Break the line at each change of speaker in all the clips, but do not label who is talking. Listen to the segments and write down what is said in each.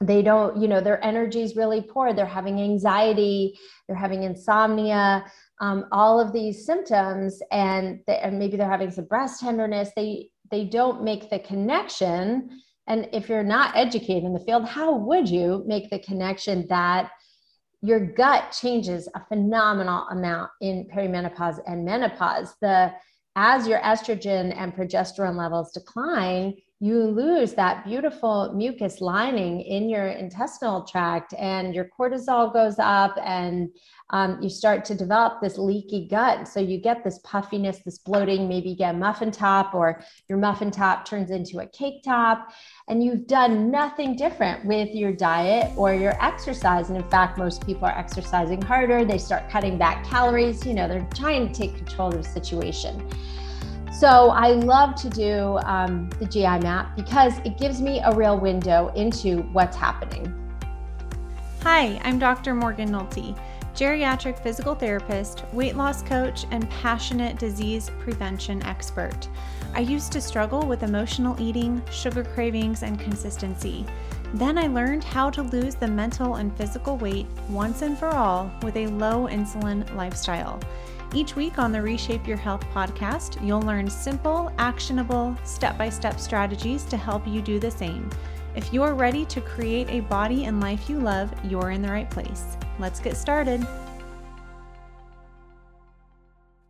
they don't you know their energy is really poor. They're having anxiety. They're having insomnia um, all of these symptoms. And, they, and maybe they're having some breast tenderness. They they don't make the connection. And if you're not educated in the field how would you make the connection that your gut changes a phenomenal amount in perimenopause and menopause? The as your estrogen and progesterone levels decline you lose that beautiful mucus lining in your intestinal tract and your cortisol goes up and um, you start to develop this leaky gut. So you get this puffiness this bloating maybe you get a muffin top or your muffin top turns into a cake top. And you've done nothing different with your diet or your exercise. And in fact most people are exercising harder. They start cutting back calories. You know they're trying to take control of the situation so I love to do um, the GI map because it gives me a real window into what's happening.
Hi, I'm Dr. Morgan Nolte, geriatric physical therapist, weight loss coach, and passionate disease prevention expert. I used to struggle with emotional eating, sugar cravings, and consistency. Then I learned how to lose the mental and physical weight once and for all with a low insulin lifestyle. Each week on the Reshape Your Health podcast, you'll learn simple, actionable, step by step strategies to help you do the same. If you're ready to create a body and life you love, you're in the right place. Let's get started.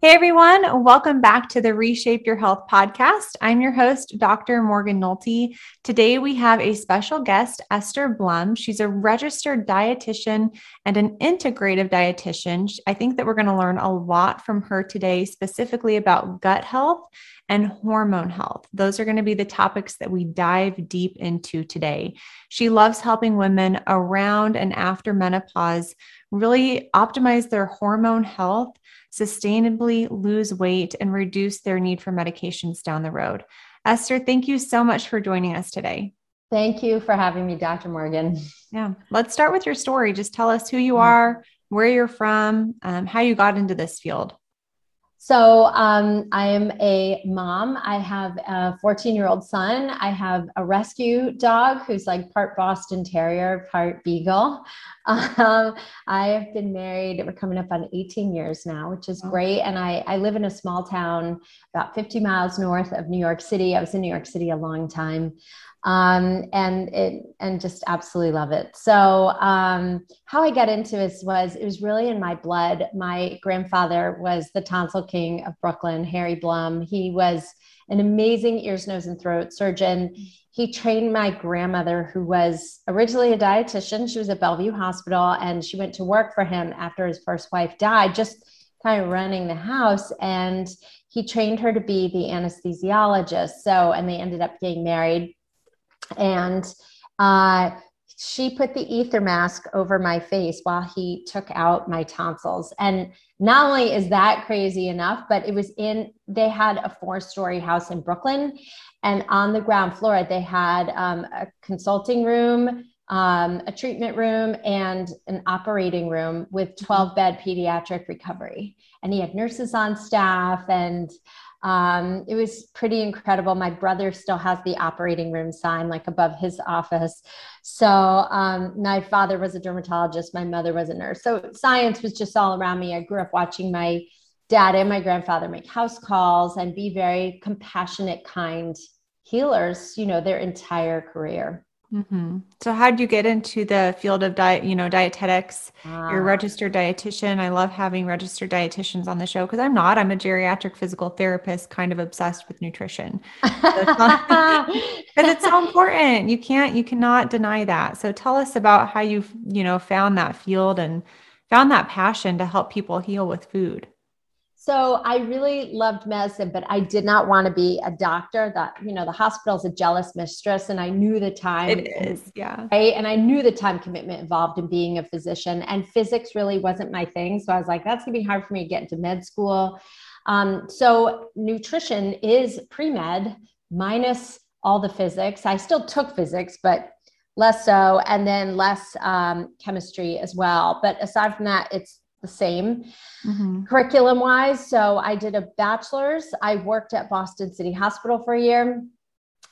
Hey everyone, welcome back to the Reshape Your Health podcast. I'm your host, Dr. Morgan Nolte. Today we have a special guest, Esther Blum. She's a registered dietitian and an integrative dietitian. I think that we're going to learn a lot from her today, specifically about gut health and hormone health. Those are going to be the topics that we dive deep into today. She loves helping women around and after menopause really optimize their hormone health sustainably lose weight and reduce their need for medications down the road. Esther, thank you so much for joining us today.
Thank you for having me, Dr. Morgan.
Yeah, let's start with your story. Just tell us who you are, where you're from, um, how you got into this field.
So um, I am a mom. I have a 14 year old son. I have a rescue dog who's like part Boston Terrier, part Beagle. Um, I have been married. We're coming up on 18 years now, which is great. And I, I live in a small town about 50 miles north of New York City. I was in New York City a long time um, and it and just absolutely love it. So um, how I got into this was it was really in my blood. My grandfather was the tonsil king of Brooklyn, Harry Blum. He was an amazing ears, nose, and throat surgeon. He trained my grandmother, who was originally a dietitian. She was at Bellevue Hospital, and she went to work for him after his first wife died, just kind of running the house. And he trained her to be the anesthesiologist. So, and they ended up getting married and uh, she put the ether mask over my face while he took out my tonsils. And not only is that crazy enough, but it was in, they had a four story house in Brooklyn. And on the ground floor, they had um, a consulting room, um, a treatment room, and an operating room with 12 bed pediatric recovery. And he had nurses on staff and um, it was pretty incredible. My brother still has the operating room sign like above his office. So um, my father was a dermatologist, my mother was a nurse. So science was just all around me. I grew up watching my dad and my grandfather make house calls and be very compassionate, kind healers, you know, their entire career.
Mm-hmm. So, how did you get into the field of diet? You know, dietetics. You're a ah. registered dietitian. I love having registered dietitians on the show because I'm not. I'm a geriatric physical therapist, kind of obsessed with nutrition. Because it's, it's so important. You can't, you cannot deny that. So, tell us about how you've, you know, found that field and found that passion to help people heal with food.
So I really loved medicine, but I did not want to be a doctor. That you know, the hospital's a jealous mistress, and I knew the time.
It is, yeah.
Right, and I knew the time commitment involved in being a physician, and physics really wasn't my thing. So I was like, that's gonna be hard for me to get into med school. Um, so nutrition is pre med minus all the physics. I still took physics, but less so, and then less um, chemistry as well. But aside from that, it's the same mm-hmm. curriculum wise. So I did a bachelor's. I worked at Boston City Hospital for a year.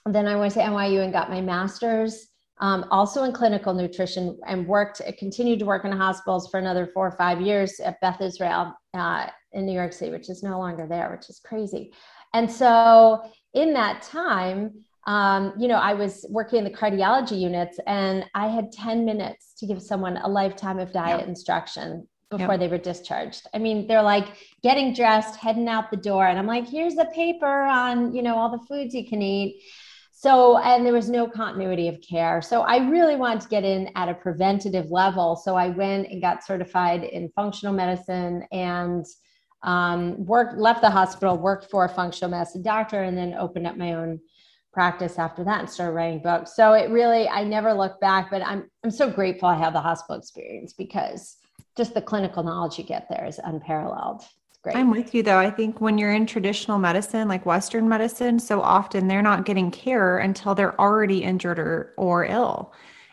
Then I went to NYU and got my master's. um, also in clinical nutrition, and worked, continued to work in hospitals for another four or five years at Beth Israel uh, in New York City, which is no longer there, which is crazy. And so in that time, um, you know, I was working in the cardiology units and I had 10 minutes to give someone a lifetime of diet yep. instruction before yep. they were discharged. I mean, they're like getting dressed, heading out the door. And I'm like, here's the paper on, you know, all the foods you can eat. So, and there was no continuity of care. So I really wanted to get in at a preventative level. So I went and got certified in functional medicine and um, worked, left the hospital, worked for a functional medicine doctor, and then opened up my own practice after that and started writing books. So it really, I never look back, but I'm I'm so grateful I have the hospital experience because just the clinical knowledge you get there is unparalleled. It's great.
I'm with you though. I think when you're in traditional medicine, like Western medicine, so often they're not getting care until they're already injured or, or ill.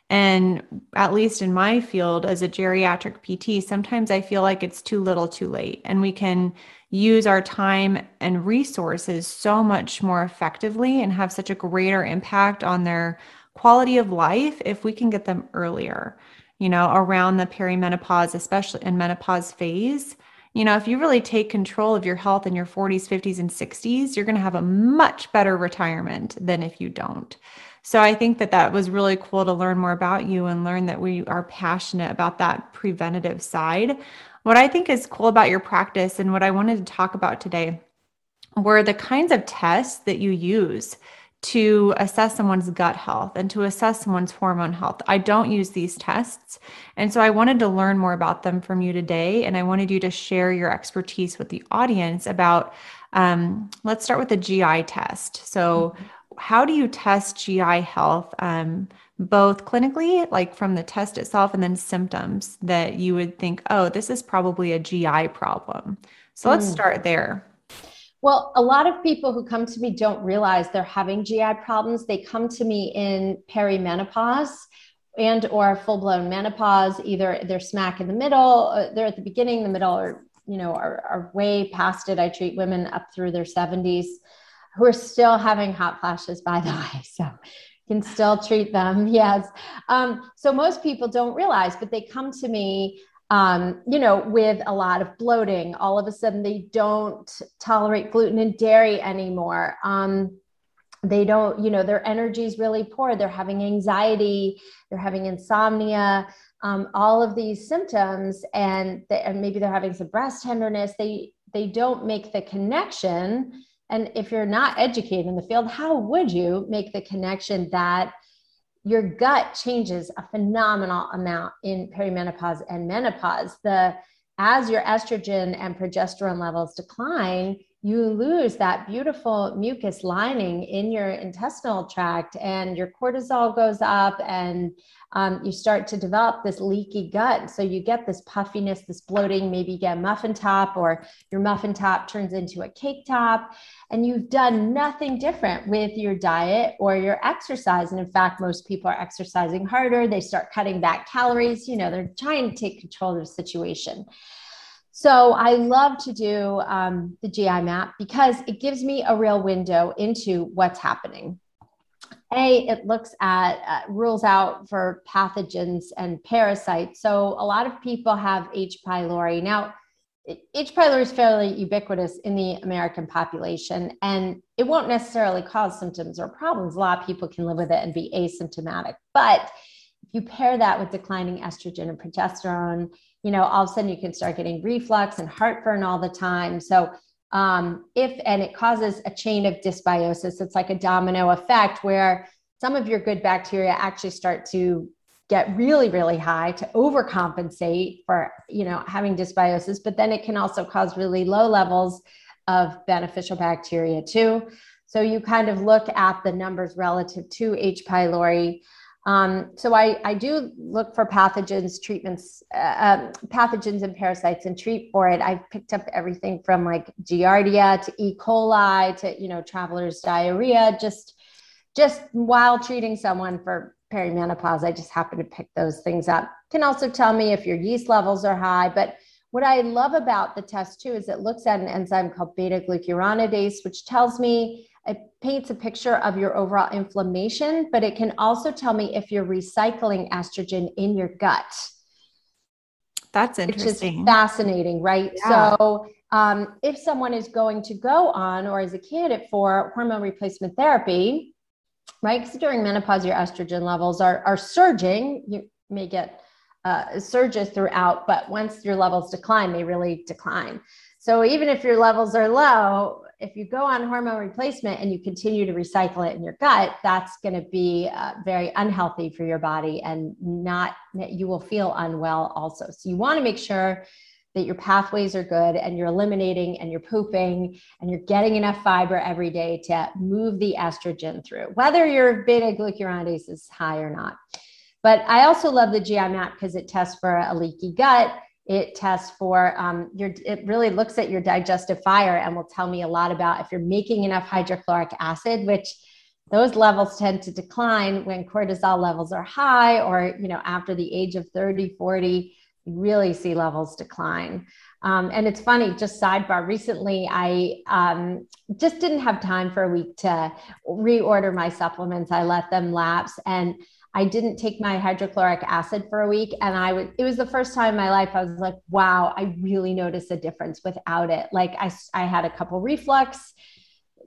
And at least in my field as a geriatric PT, sometimes I feel like it's too little too late. And we can use our time and resources so much more effectively and have such a greater impact on their quality of life if we can get them earlier, you know, around the perimenopause, especially in menopause phase. You know, if you really take control of your health in your 40s, 50s, and 60s, you're going to have a much better retirement than if you don't. So I think that that was really cool to learn more about you and learn that we are passionate about that preventative side. What I think is cool about your practice and what I wanted to talk about today were the kinds of tests that you use to assess someone's gut health and to assess someone's hormone health. I don't use these tests. And so I wanted to learn more about them from you today. And I wanted you to share your expertise with the audience about, um, let's start with the GI test. So, mm-hmm how do you test GI health, um, both clinically, like from the test itself, and then symptoms that you would think, oh, this is probably a GI problem? So let's mm. start there.
Well, a lot of people who come to me don't realize they're having GI problems. They come to me in perimenopause and or full-blown menopause either they're smack in the middle uh, they're at the beginning the middle or you know are, are way past it i treat women up through their 70s who are still having hot flashes, by the way. So can still treat them. Yes. Um, so most people don't realize, but they come to me, um, you know, with a lot of bloating. All of a sudden, they don't tolerate gluten and dairy anymore. Um, they don't, you know, their energy is really poor. They're having anxiety. They're having insomnia. Um, all of these symptoms, and, they, and maybe they're having some breast tenderness. They they don't make the connection and if you're not educated in the field, how would you make the connection that your gut changes a phenomenal amount in perimenopause and menopause? The as your estrogen and progesterone levels decline, you lose that beautiful mucus lining in your intestinal tract, and your cortisol goes up, and um, you start to develop this leaky gut. So you get this puffiness, this bloating, maybe you get a muffin top, or your muffin top turns into a cake top, and you've done nothing different with your diet or your exercise. And in fact, most people are exercising harder, they start cutting back calories, you know, they're trying to take control of the situation. So I love to do um, the GI map because it gives me a real window into what's happening. A, it looks at, uh, rules out for pathogens and parasites. So a lot of people have H. pylori. Now, H. pylori is fairly ubiquitous in the American population, and it won't necessarily cause symptoms or problems. A lot of people can live with it and be asymptomatic. But if you pair that with declining estrogen and progesterone, you know, all of a sudden you can start getting reflux and heartburn all the time. So um, if and it causes a chain of dysbiosis it's like a domino effect where some of your good bacteria actually start to get really really high to overcompensate for you know having dysbiosis but then it can also cause really low levels of beneficial bacteria too so you kind of look at the numbers relative to h pylori um, so I, I do look for pathogens, treatments, uh, um, pathogens and parasites and treat for it. I've picked up everything from like Giardia to E. coli to, you know, traveler's diarrhea, just, just while treating someone for perimenopause, I just happen to pick those things up. Can also tell me if your yeast levels are high, but what I love about the test too is it looks at an enzyme called beta glucuronidase, which tells me it paints a picture of your overall inflammation, but it can also tell me if you're recycling estrogen in your gut.
That's interesting.
Which is fascinating, right? Yeah. So, um, if someone is going to go on or is a candidate for hormone replacement therapy, right? Because during menopause, your estrogen levels are, are surging. You may get uh, surges throughout, but once your levels decline, they really decline. So even if your levels are low, if you go on hormone replacement and you continue to recycle it in your gut, that's going to be uh, very unhealthy for your body and not, you will feel unwell also. So you want to make sure that your pathways are good and you're eliminating and you're pooping and you're getting enough fiber every day to move the estrogen through, whether your beta glucuronidase is high or not. But I also love the GI map because it tests for a leaky gut it tests for um, your, it really looks at your digestive fire and will tell me a lot about if you're making enough hydrochloric acid, which those levels tend to decline when cortisol levels are high or, you know, after the age of 30, 40, you really see levels decline. Um, and it's funny, just sidebar, recently I um, just didn't have time for a week to reorder my supplements. I let them lapse. And I didn't take my hydrochloric acid for a week. And I was, it was the first time in my life I was like, wow, I really noticed a difference without it. Like I, I had a couple reflux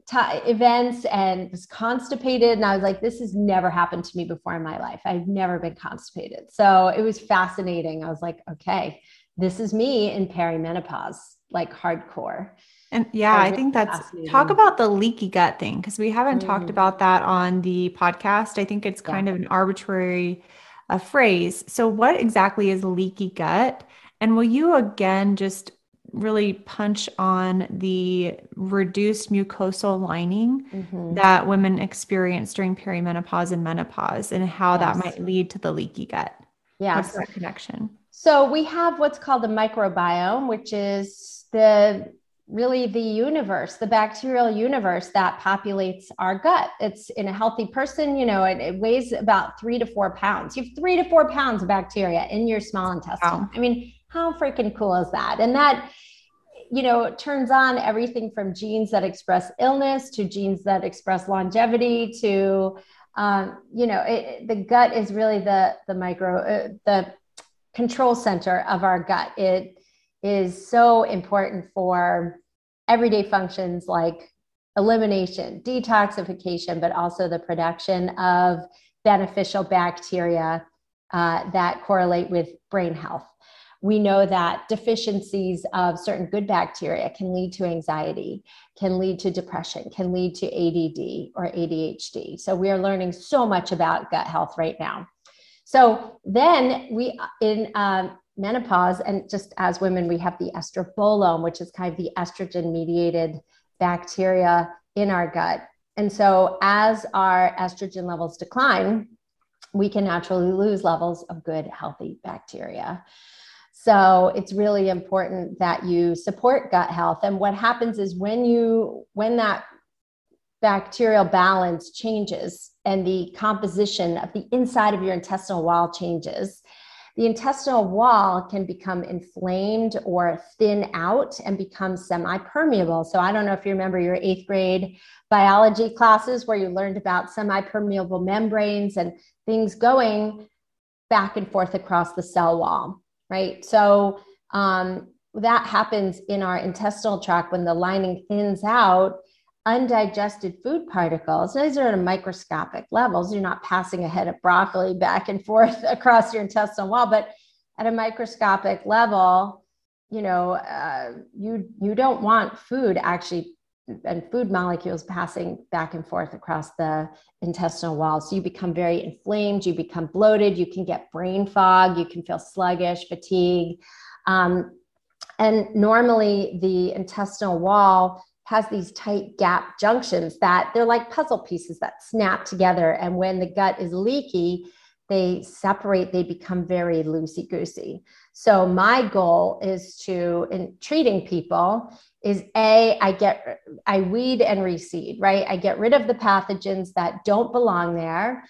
t- events and was constipated. And I was like, this has never happened to me before in my life. I've never been constipated. So it was fascinating. I was like, okay, this is me in perimenopause, like hardcore.
And yeah, I think that's talk about the leaky gut thing because we haven't mm. talked about that on the podcast. I think it's kind yeah. of an arbitrary uh, phrase. So, what exactly is leaky gut? And will you again just really punch on the reduced mucosal lining mm-hmm. that women experience during perimenopause and menopause and how yes. that might lead to the leaky gut?
Yeah.
What's that connection?
So, we have what's called the microbiome, which is the really the universe, the bacterial universe that populates our gut. It's in a healthy person, you know, it, it, weighs about three to four pounds. You have three to four pounds of bacteria in your small intestine. Wow. I mean, how freaking cool is that? And that, you know, turns on everything from genes that express illness to genes that express longevity to, um, you know, it, the gut is really the the micro uh, the control center of our gut. It is so important for everyday functions like elimination, detoxification, but also the production of beneficial bacteria uh, that correlate with brain health. We know that deficiencies of certain good bacteria can lead to anxiety, can lead to depression, can lead to ADD or ADHD. So we are learning so much about gut health right now. So then we in um, menopause and just as women we have the estrobolome which is kind of the estrogen mediated bacteria in our gut. And so as our estrogen levels decline we can naturally lose levels of good healthy bacteria. So it's really important that you support gut health. And what happens is when you when that bacterial balance changes and the composition of the inside of your intestinal wall changes the intestinal wall can become inflamed or thin out and become semi permeable. So, I don't know if you remember your eighth grade biology classes where you learned about semi permeable membranes and things going back and forth across the cell wall, right? So, um, that happens in our intestinal tract when the lining thins out undigested food particles, these are at a microscopic levels. You're not passing a head of broccoli back and forth across your intestinal wall, but at a microscopic level, you know, uh, you you don't want food actually and food molecules passing back and forth across the intestinal wall. So you become very inflamed, you become bloated, you can get brain fog, you can feel sluggish, fatigue. Um, and normally the intestinal wall has these tight gap junctions that they're like puzzle pieces that snap together. And when the gut is leaky, they separate, they become very loosey goosey. So, my goal is to, in treating people, is A, I get, I weed and reseed, right? I get rid of the pathogens that don't belong there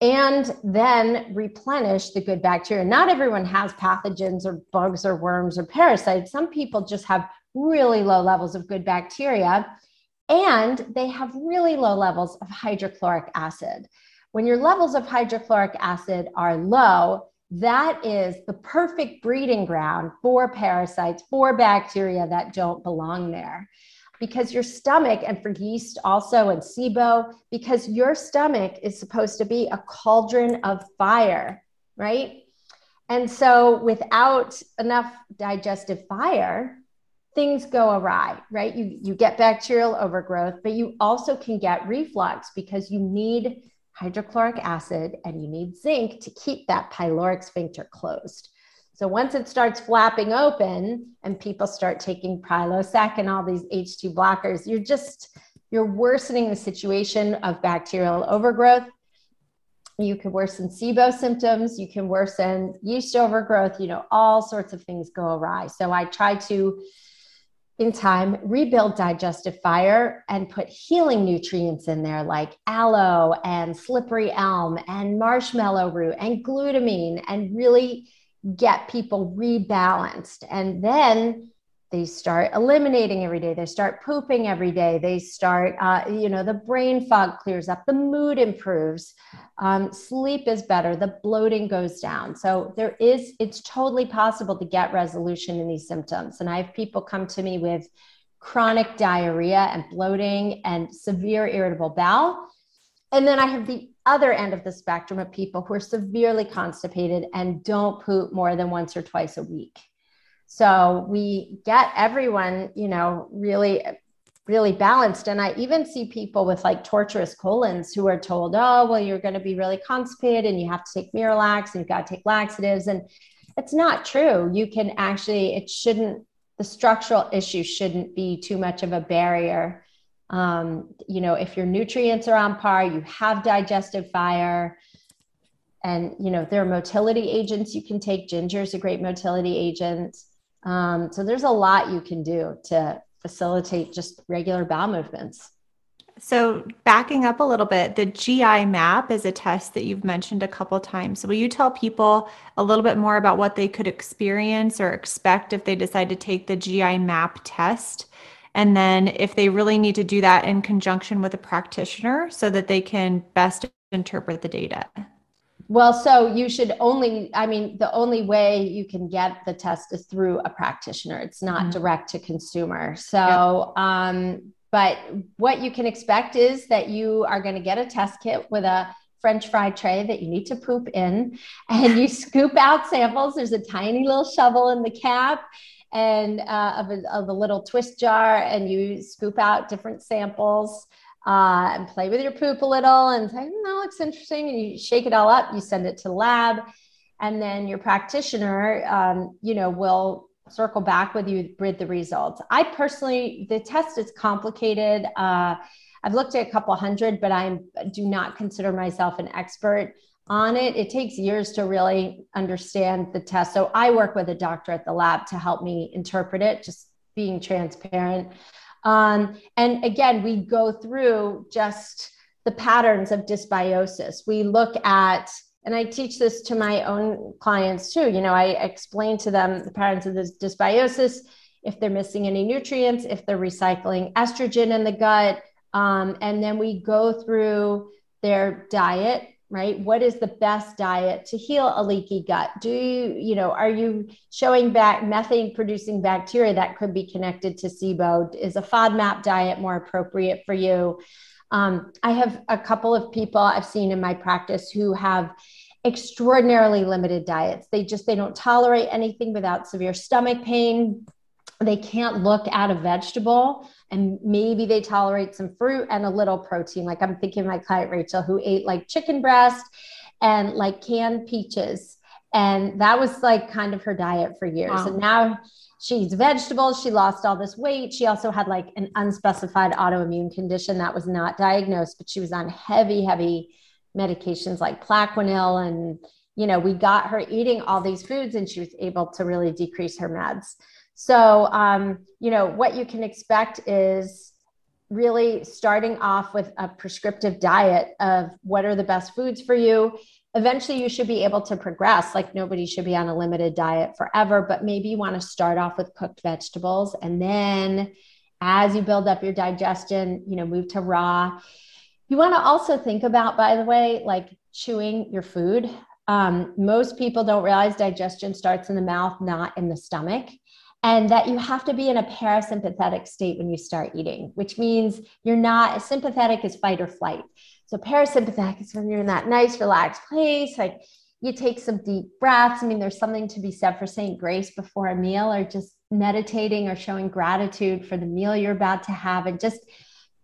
and then replenish the good bacteria. Not everyone has pathogens or bugs or worms or parasites. Some people just have really low levels of good bacteria. and they have really low levels of hydrochloric acid. When your levels of hydrochloric acid are low, that is the perfect breeding ground for parasites, for bacteria that don't belong there. Because your stomach, and for yeast also, and SIBO, because your stomach is supposed to be a cauldron of fire, right? And so without enough digestive fire, things go awry, right? You, you get bacterial overgrowth, but you also can get reflux because you need hydrochloric acid and you need zinc to keep that pyloric sphincter closed. So once it starts flapping open and people start taking Prilosec and all these H2 blockers, you're just you're worsening the situation of bacterial overgrowth. You can worsen SIBO symptoms, you can worsen yeast overgrowth, you know, all sorts of things go awry. So I try to in time rebuild digestive fire and put healing nutrients in there like aloe and slippery elm and marshmallow root and glutamine and really get people rebalanced. And then they start eliminating every day they start pooping every day they start uh, you know the brain fog clears up the mood improves um, sleep is better the bloating goes down. So there is it's totally possible to get resolution in these symptoms. And i have people come to me with chronic diarrhea and bloating and severe irritable bowel. And then i have the other end of the spectrum of people who are severely constipated and don't poop more than once or twice a week so we get everyone, you know, really, really balanced. And I even see people with like torturous colons who are told, oh, well, you're going to be really constipated and you have to take Miralax and you've got to take laxatives. And it's not true. You can actually, it shouldn't, the structural issue shouldn't be too much of a barrier. Um, you know, if your nutrients are on par, you have digestive fire, and you know there are motility agents you can take. Ginger is a great motility agent. Um, so there's a lot you can do to facilitate just regular bowel movements.
So, backing up a little bit, the GI map is a test that you've mentioned a couple times. Will you tell people a little bit more about what they could experience or expect if they decide to take the GI map test? And then, if they really need to do that in conjunction with a practitioner so that they can best interpret the data?
Well, so you should only, I mean, the only way you can get the test is through a practitioner. It's not mm-hmm. direct to consumer. So, yep. um, but what you can expect is that you are going to get a test kit with a French fry tray that you need to poop in, and you scoop out samples. There's a tiny little shovel in the cap and uh, of, a, of a little twist jar, and you scoop out different samples uh, and play with your poop a little and say, mm, that looks interesting. And you shake it all up, you send it to the lab. And then your practitioner, um, you know, will circle back with you with the results. I personally, the test is complicated. Uh, I've looked at a couple hundred, but I do not consider myself an expert on it. It takes years to really understand the test. So I work with a doctor at the lab to help me interpret it, just being transparent. Um, and again, we go through just the patterns of dysbiosis. We look at, and I teach this to my own clients too. You know, I explain to them the patterns of this dysbiosis, if they're missing any nutrients, if they're recycling estrogen in the gut. Um, and then we go through their diet right? What is the best diet to heal a leaky gut? Do you you know are you showing back methane producing bacteria that could be connected to sibo? Is a fodmap diet more appropriate for you? Um, i have a couple of people i've seen in my practice who have extraordinarily limited diets. They just they don't tolerate anything without severe stomach pain they can't look at a vegetable and maybe they tolerate some fruit and a little protein. Like I'm thinking my client Rachel, who ate like chicken breast and like canned peaches. And that was like kind of her diet for years. Wow. And now she's vegetables. She lost all this weight. She also had like an unspecified autoimmune condition that was not diagnosed, but she was on heavy, heavy medications like Plaquenil. And, you know, we got her eating all these foods and she was able to really decrease her meds. So, um, you know, what you can expect is really starting off with a prescriptive diet of what are the best foods for you. Eventually, you should be able to progress. Like, nobody should be on a limited diet forever, but maybe you want to start off with cooked vegetables and then as you build up your digestion, you know, move to raw. You want to also think about, by the way, like chewing your food. Um, most people don't realize digestion starts in the mouth, not in the stomach. And that you have to be in a parasympathetic state when you start eating, which means you're not as sympathetic is fight or flight. So parasympathetic is when you're in that nice, relaxed place, like you take some deep breaths. I mean, there's something to be said for saying grace before a meal or just meditating or showing gratitude for the meal you're about to have and just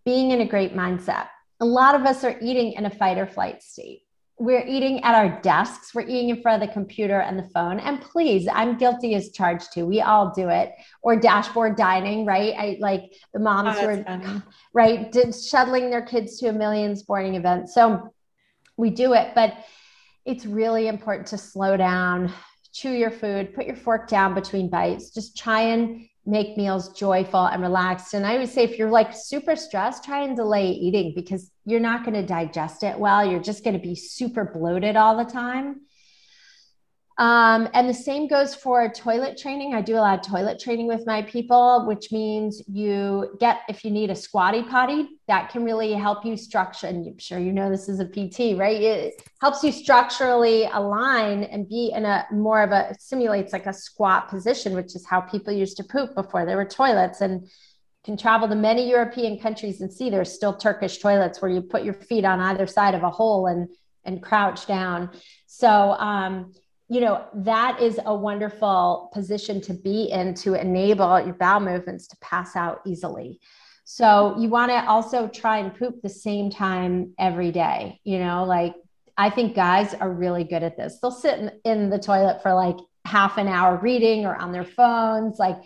being in a great mindset. A lot of us are eating in a fight or flight state. We're eating at our desks, we're eating in front of the computer and the phone. And please, I'm guilty as charged too. We all do it. Or dashboard dining, right? I like the moms oh, who are funny. right did, shuttling their kids to a million sporting events. So we do it, but it's really important to slow down, chew your food, put your fork down between bites. Just try and make meals joyful and relaxed. And I would say if you're like super stressed, try and delay eating because you're not going to digest it well. You're just going to be super bloated all the time. Um, and the same goes for toilet training. I do a lot of toilet training with my people, which means you get, if you need a squatty potty, that can really help you structure. And I'm sure you know this is a PT, right? It helps you structurally align and be in a more of a simulates like a squat position, which is how people used to poop before there were toilets. And you can travel to many European countries and see there's still Turkish toilets where you put your feet on either side of a hole and and crouch down. So um, you know, that is a wonderful position to be in to enable your bowel movements to pass out easily. So you want to also try and poop the same time every day. You know, like I think guys are really good at this. They'll sit in, in the toilet for like half an hour reading or on their phones. Like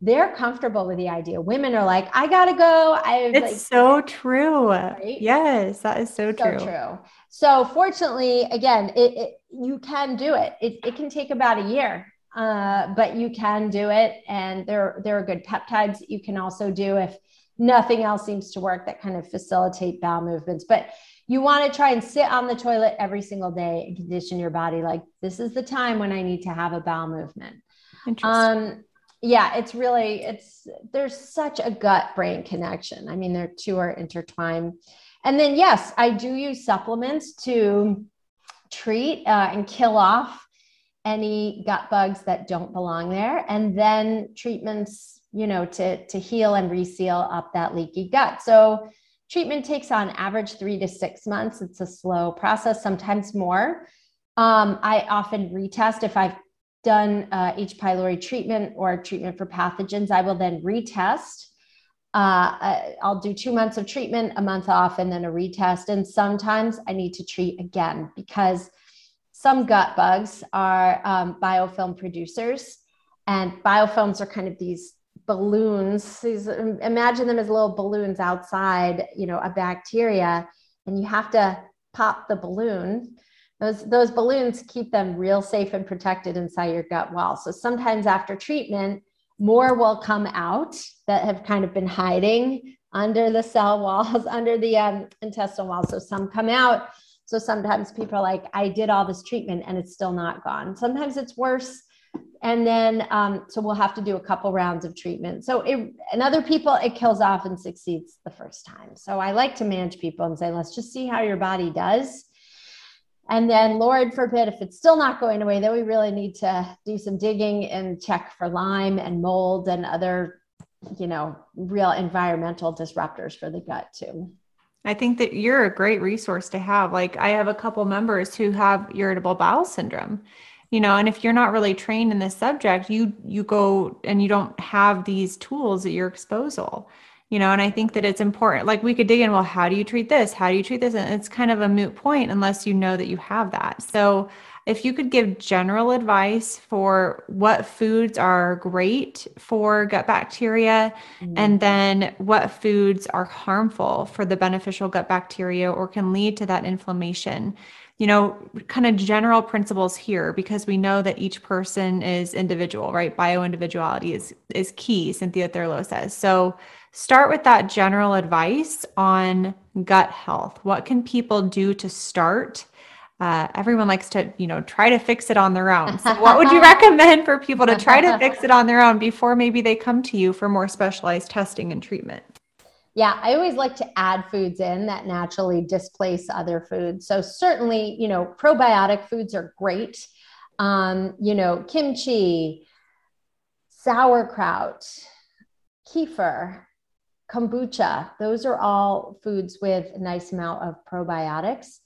they're comfortable with the idea. Women are like, I gotta go. I
it's
like,
so true. Right? Yes, that is so, so
true. true. So fortunately, again, it, it, you can do it. it. It can take about a year, uh, but you can do it. And there, there are good peptides that you can also do if nothing else seems to work that kind of facilitate bowel movements. But you want to try and sit on the toilet every single day and condition your body like this is the time when I need to have a bowel movement. Um, yeah, it's really it's there's such a gut brain connection. I mean, their two are intertwined. And then, yes, I do use supplements to treat uh, and kill off any gut bugs that don't belong there. And then treatments, you know, to, to heal and reseal up that leaky gut. So treatment takes on average three to six months. It's a slow process, sometimes more. Um, I often retest if I've done uh, H. pylori treatment or treatment for pathogens. I will then retest uh, I'll do two months of treatment, a month off, and then a retest. And sometimes I need to treat again because some gut bugs are um, biofilm producers, and biofilms are kind of these balloons. These imagine them as little balloons outside, you know, a bacteria, and you have to pop the balloon. Those, those balloons keep them real safe and protected inside your gut wall. So sometimes after treatment, more will come out that have kind of been hiding under the cell walls, under the um, intestinal wall. So some come out. So sometimes people are like, I did all this treatment and it's still not gone. Sometimes it's worse. And then, um, so we'll have to do a couple rounds of treatment. So, it, and other people, it kills off and succeeds the first time. So, I like to manage people and say, let's just see how your body does and then, Lord forbid, if it's still not going away, then we really need to do some digging and check for Lyme and mold and other, you know, real environmental disruptors for the gut too.
I think that you're a great resource to have. Like, I have a couple members who have irritable bowel syndrome you know and if you're not really trained in this subject you you go and you don't have these tools at your disposal you know and i think that it's important like we could dig in well how do you treat this? How do you treat this? And it's kind of a moot point unless you know that you have that. So if you could give general advice for what foods are great for gut bacteria mm-hmm. and then what foods are harmful for the beneficial gut bacteria or can lead to that inflammation. You know kind of general principles here because we know that each person is individual right? Bio individuality is is key cynthia thurlow says. So start with that general advice on gut health. What can people do to start? uh, everyone likes to, you know, try to fix it on their own. So, what would you recommend for people to try to fix it on their own before maybe they come to you for more specialized testing and treatment?
Yeah, I always like to add foods in that naturally displace other foods. So certainly, you know, probiotic foods are great. Um, you know, kimchi, sauerkraut, kefir, kombucha, those are all foods with a nice amount of probiotics.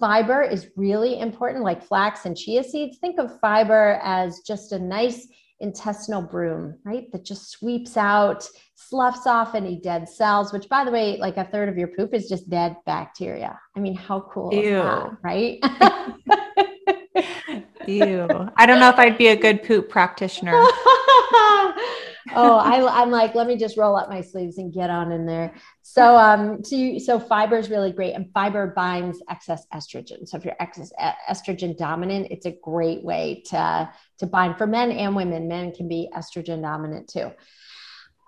Fiber is really important, like flax and chia seeds. Think of fiber as just a nice intestinal broom, right? That just sweeps out, sloughs off any dead cells, which by the way, like a third of your poop is just dead bacteria. I mean, how cool Ew. is that, right?
Ew. I don't know if I'd be a good poop practitioner.
oh, I, am like, let me just roll up my sleeves and get on in there. So, um, so, you, so fiber is really great, and fiber binds excess estrogen. So, if you're excess estrogen dominant, it's a great way to to bind for men and women. Men can be estrogen dominant too.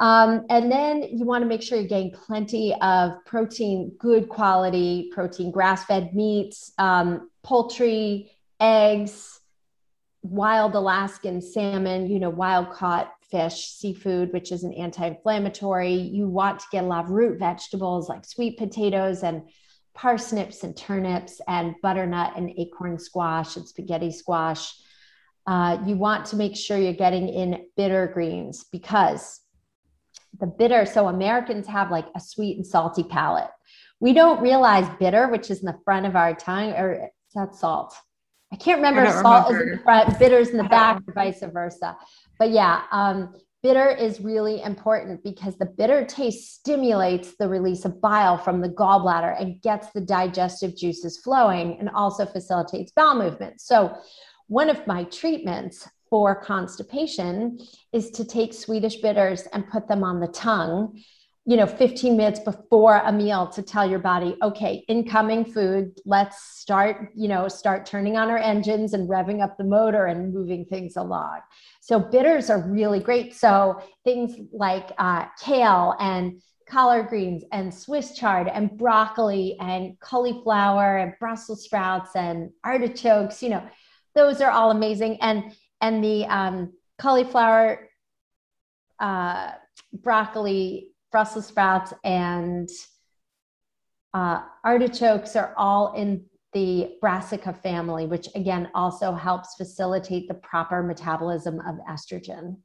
Um, and then you want to make sure you're getting plenty of protein, good quality protein, grass fed meats, um, poultry, eggs, wild Alaskan salmon, you know, wild caught fish, seafood, which is an anti inflammatory. You want to get a lot of root vegetables like sweet potatoes and parsnips and turnips and butternut and acorn squash and spaghetti squash. Uh, you want to make sure you're getting in bitter greens because the bitter, so Americans have like a sweet and salty palate. We don't realize bitter, which is in the front of our tongue, or is that salt? I can't remember if salt remember. is in the front, bitter's in the back, or vice versa. But yeah, um, bitter is really important because the bitter taste stimulates the release of bile from the gallbladder and gets the digestive juices flowing and also facilitates bowel movement. So, one of my treatments for constipation is to take Swedish bitters and put them on the tongue you know 15 minutes before a meal to tell your body okay incoming food let's start you know start turning on our engines and revving up the motor and moving things along. So bitters are really great. So things like uh, kale and collard greens and swiss chard and broccoli and cauliflower and brussels sprouts and artichokes you know those are all amazing. And and the um, cauliflower uh, broccoli Brussels sprouts and uh, artichokes are all in the brassica family, which again also helps facilitate the proper metabolism of estrogen.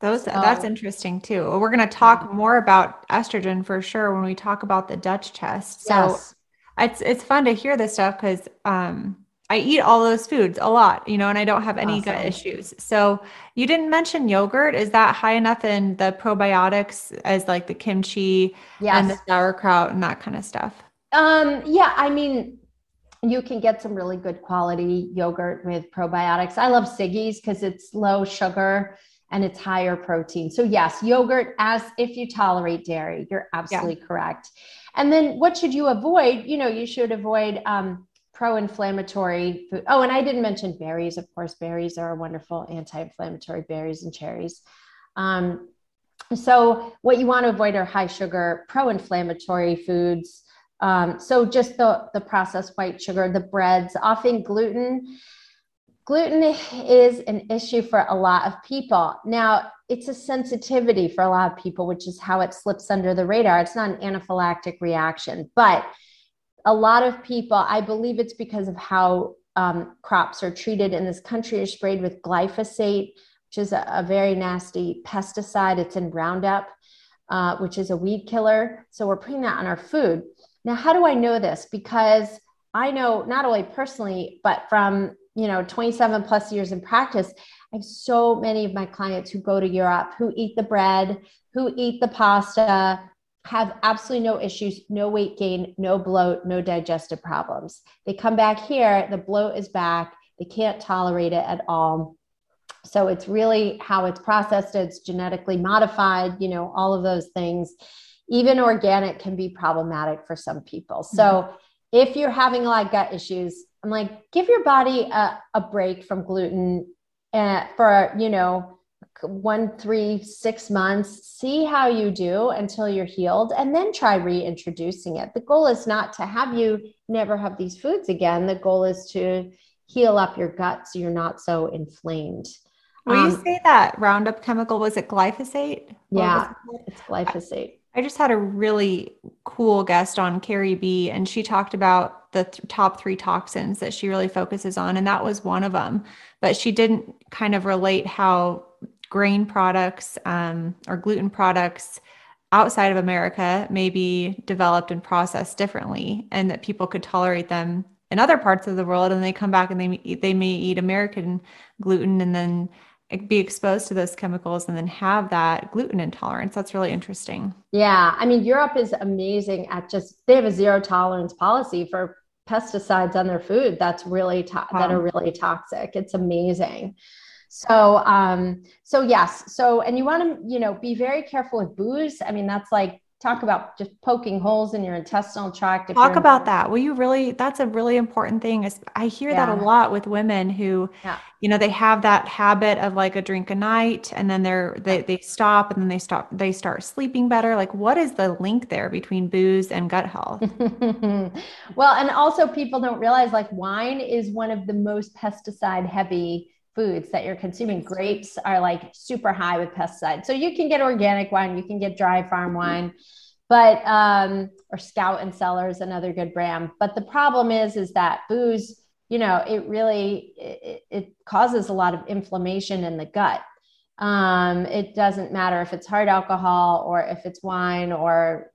Those so, that's interesting too. We're going to talk yeah. more about estrogen for sure when we talk about the Dutch test. So yes. it's it's fun to hear this stuff because um, I eat all those foods a lot, you know, and I don't have any awesome. gut issues. So you didn't mention yogurt. Is that high enough in the probiotics as like the kimchi yes. and the sauerkraut and that kind of stuff?
Um, yeah, I mean, you can get some really good quality yogurt with probiotics. I love Siggi's because it's low sugar and it's higher protein. So yes, yogurt as if you tolerate dairy, you're absolutely yeah. correct. And then what should you avoid? You know, you should avoid um, pro-inflammatory food. Oh, and I didn't mention berries. Of course, berries are wonderful anti-inflammatory berries and cherries. Um, so what you want to avoid are high sugar, pro-inflammatory foods. Um, so just the, the processed white sugar, the breads, often gluten. Gluten is an issue for a lot of people. Now, it's a sensitivity for a lot of people, which is how it slips under the radar. It's not an anaphylactic reaction, but a lot of people, I believe it's because of how um, crops are treated in this country, are sprayed with glyphosate, which is a, a very nasty pesticide. It's in Roundup, uh, which is a weed killer. So we're putting that on our food. Now, how do I know this? Because I know not only personally, but from you know 27 plus years in practice, I have so many of my clients who go to Europe who eat the bread, who eat the pasta, have absolutely no issues, no weight gain, no bloat, no digestive problems. They come back here, the bloat is back, they can't tolerate it at all. So it's really how it's processed, it's genetically modified, you know, all of those things. Even organic can be problematic for some people. So mm-hmm. if you're having a lot of gut issues, I'm like, give your body a, a break from gluten uh, for, you know, one, three, six months, see how you do until you're healed, and then try reintroducing it. The goal is not to have you never have these foods again. The goal is to heal up your gut so you're not so inflamed.
Will um, you say that Roundup chemical was it glyphosate?
Yeah, it it's glyphosate.
I just had a really cool guest on Carrie B, and she talked about the th- top three toxins that she really focuses on, and that was one of them. But she didn't kind of relate how grain products um, or gluten products outside of America may be developed and processed differently, and that people could tolerate them in other parts of the world, and they come back and they they may eat American gluten and then be exposed to those chemicals and then have that gluten intolerance. That's really interesting.
Yeah. I mean, Europe is amazing at just, they have a zero tolerance policy for pesticides on their food that's really, to- wow. that are really toxic. It's amazing. So, um, so yes. So, and you want to, you know, be very careful with booze. I mean, that's like talk about just poking holes in your intestinal tract.
Talk about that. Will you really? That's a really important thing. Is I hear yeah. that a lot with women who, yeah. you know, they have that habit of like a drink a night, and then they're they they stop, and then they stop they start sleeping better. Like, what is the link there between booze and gut health?
well, and also people don't realize like wine is one of the most pesticide heavy foods that you're consuming. Grapes are like super high with pesticides. So you can get organic wine, you can get dry farm wine, but um, or Scout and Cellar is another good brand. But the problem is, is that booze, you know, it really it, it causes a lot of inflammation in the gut. Um, it doesn't matter if it's hard alcohol or if it's wine or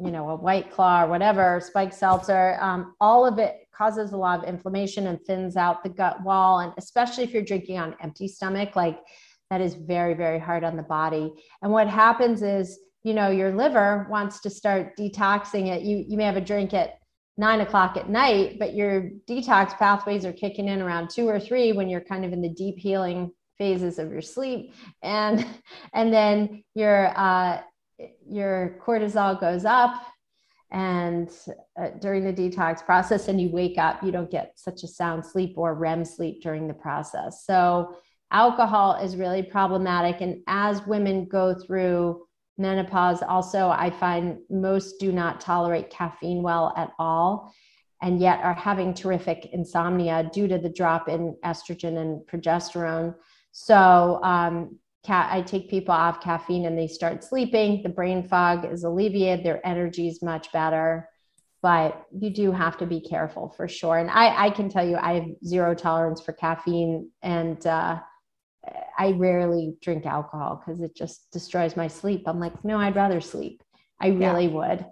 you know a white claw or whatever, spike seltzer. Um, all of it causes a lot of inflammation and thins out the gut wall. And especially if you're drinking on empty stomach, like that is very, very hard on the body. And what happens is, you know, your liver wants to start detoxing it. You, you may have a drink at nine o'clock at night, but your detox pathways are kicking in around two or three when you're kind of in the deep healing phases of your sleep. And, and then your, uh, your cortisol goes up and uh, during the detox process and you wake up you don't get such a sound sleep or rem sleep during the process. So alcohol is really problematic and as women go through menopause also i find most do not tolerate caffeine well at all and yet are having terrific insomnia due to the drop in estrogen and progesterone. So um, I take people off caffeine and they start sleeping. The brain fog is alleviated. Their energy is much better. But you do have to be careful for sure. And I, I can tell you, I have zero tolerance for caffeine, and uh, I rarely drink alcohol because it just destroys my sleep. I'm like, no, I'd rather sleep. I really yeah. would.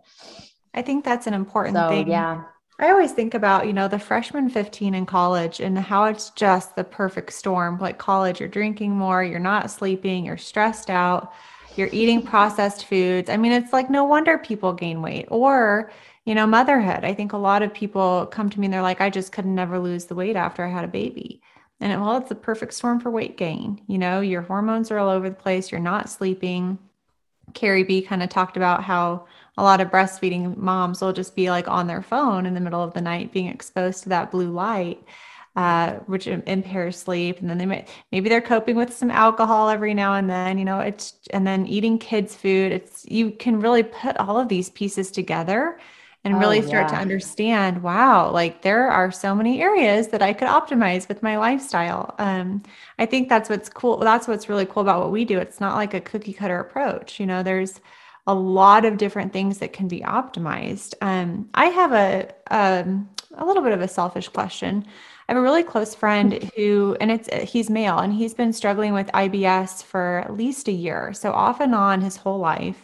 I think that's an important
so,
thing.
Yeah.
I always think about, you know, the freshman 15 in college and how it's just the perfect storm. Like college, you're drinking more, you're not sleeping, you're stressed out, you're eating processed foods. I mean, it's like no wonder people gain weight or, you know, motherhood. I think a lot of people come to me and they're like, I just could never lose the weight after I had a baby. And it, well, it's the perfect storm for weight gain. You know, your hormones are all over the place, you're not sleeping. Carrie B kind of talked about how a lot of breastfeeding moms will just be like on their phone in the middle of the night being exposed to that blue light uh, which impairs sleep. And then they might maybe they're coping with some alcohol every now and then you know it's and then eating kids food. It's you can really put all of these pieces together and oh, really start yeah. to understand wow like there are so many areas that i could optimize with my lifestyle. Um, i think that's what's cool that's what's really cool about what we do. It's not like a cookie cutter approach you know there's a lot of different things that can be optimized. Um, I have a, a um, a little bit of a selfish question. I have a really close friend who, and it's he's male, and he's been struggling with IBS for at least a year, so off and on his whole life.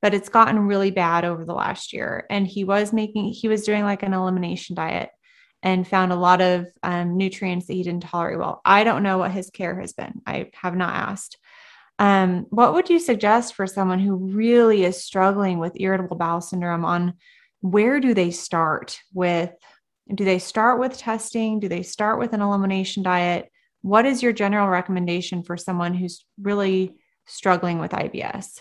But it's gotten really bad over the last year, and he was making he was doing like an elimination diet and found a lot of um, nutrients that he didn't tolerate well. I don't know what his care has been. I have not asked. Um, what would you suggest for someone who really is struggling with irritable bowel syndrome on where do they start with? Do they start with testing? Do they start with an elimination diet? What is your general recommendation for someone who's really struggling with IBS?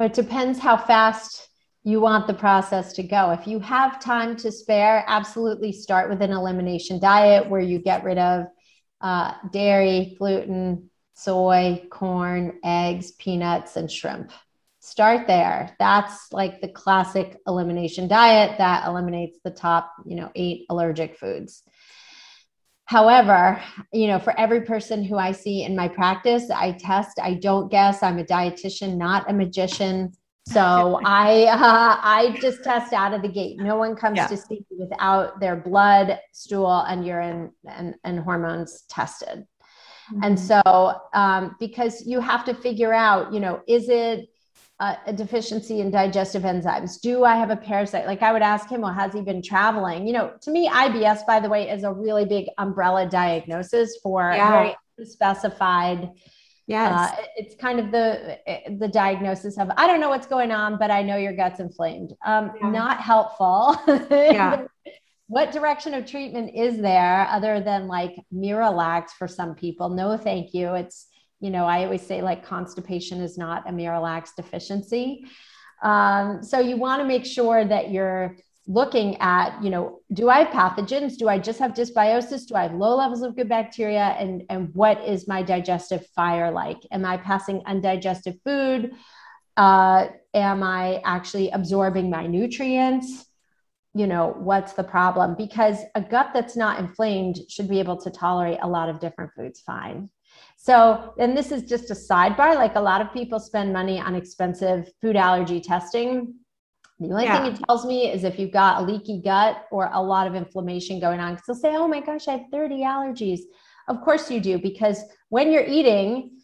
It depends how fast you want the process to go. If you have time to spare, absolutely start with an elimination diet where you get rid of uh, dairy, gluten, soy, corn, eggs, peanuts, and shrimp. Start there. That's like the classic elimination diet that eliminates the top, you know, eight allergic foods. However, you know, for every person who I see in my practice, I test, I don't guess. I'm a dietitian, not a magician. So I uh, I just test out of the gate. No one comes yeah. to see me without their blood, stool, and urine and, and hormones tested. Mm-hmm. And so um, because you have to figure out, you know, is it a, a, deficiency in digestive enzymes? Do I have a parasite? Like I would ask him, well, has he been traveling? You know, to me, IBS, by the way, is a really big umbrella diagnosis for yeah. very specified
Yes.
Uh, it's kind of the the diagnosis of I don't know what's going on, but I know your gut's inflamed. Um, yeah. Not helpful. yeah. What direction of treatment is there other than like Miralax for some people? No, thank you. It's you know I always say like constipation is not a Miralax deficiency. Um, so you want to make sure that you're looking at, you know, do I have pathogens? Do I just have dysbiosis? Do I have low levels of good bacteria? And, and what is my digestive fire like? Am I passing undigested food? Uh, am I actually absorbing my nutrients? You know, what's the problem? Because a gut that's not inflamed should be able to tolerate a lot of different foods fine. So, and this is just a sidebar like a lot of people spend money on expensive food allergy testing the only yeah. thing it tells me is if you've got a leaky gut or a lot of inflammation going on, because they'll say, oh my gosh, I have 30 allergies. Of course you do, because when you're eating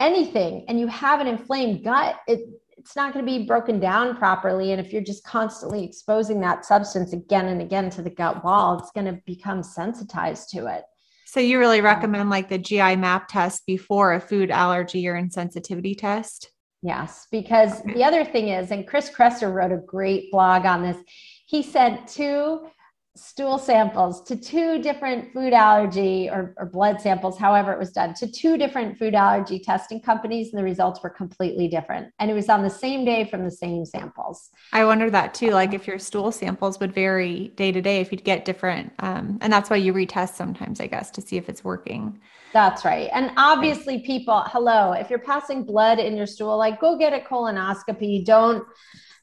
anything and you have an inflamed gut, it, it's not going to be broken down properly. And if you're just constantly exposing that substance again and again to the gut wall, it's going to become sensitized to it.
So you really um, recommend like the GI map test before a food allergy or insensitivity test?
Yes, because the other thing is, and Chris Kresser wrote a great blog on this. He said two stool samples to two different food allergy or, or, blood samples, however it was done, to two different food allergy testing companies, and the results were completely different. And it was on the same day from the same samples.
I wonder that too, like if your stool samples would vary day to day, if you'd get different, um, and that's why you retest sometimes, I guess, to see if it's working.
That's right. And obviously, people, hello, if you're passing blood in your stool, like go get a colonoscopy. Don't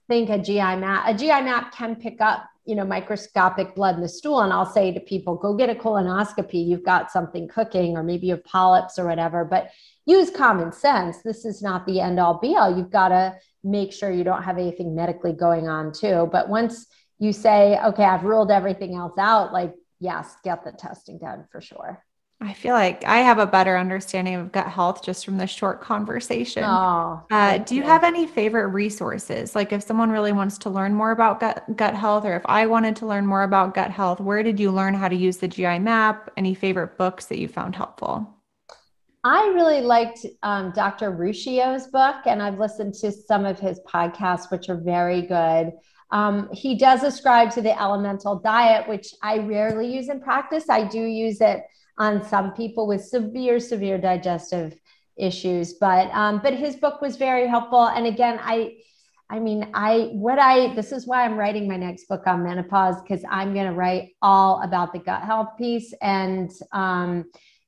think a GI map. A GI map can pick up, you know, microscopic blood in the stool. And I'll say to people, go get a colonoscopy. You've got something cooking, or maybe you have polyps or whatever. But use common sense. This is not the end all be all. You've got to make sure you don't have anything medically going on too. But once you say, okay, I've ruled everything else out, like, yes, get the testing done for sure.
I feel like I have a better understanding of gut health just from this short conversation. Oh, uh, do you have any favorite resources? Like if someone really wants to learn more about gut, gut health, or if I wanted to learn more about gut health, where did you learn how to use the GI map? Any favorite books that you found helpful?
I really liked um, Dr. Ruscio's book, and I've listened to some of his podcasts, which are very good. Um, he does ascribe to the elemental diet, which I rarely use in practice. I do use it on some people with severe, severe digestive issues. But um, but his book was very helpful. And again, I I mean, I what I this is why I'm writing my next book on menopause because I'm going to write all about the gut health piece and um,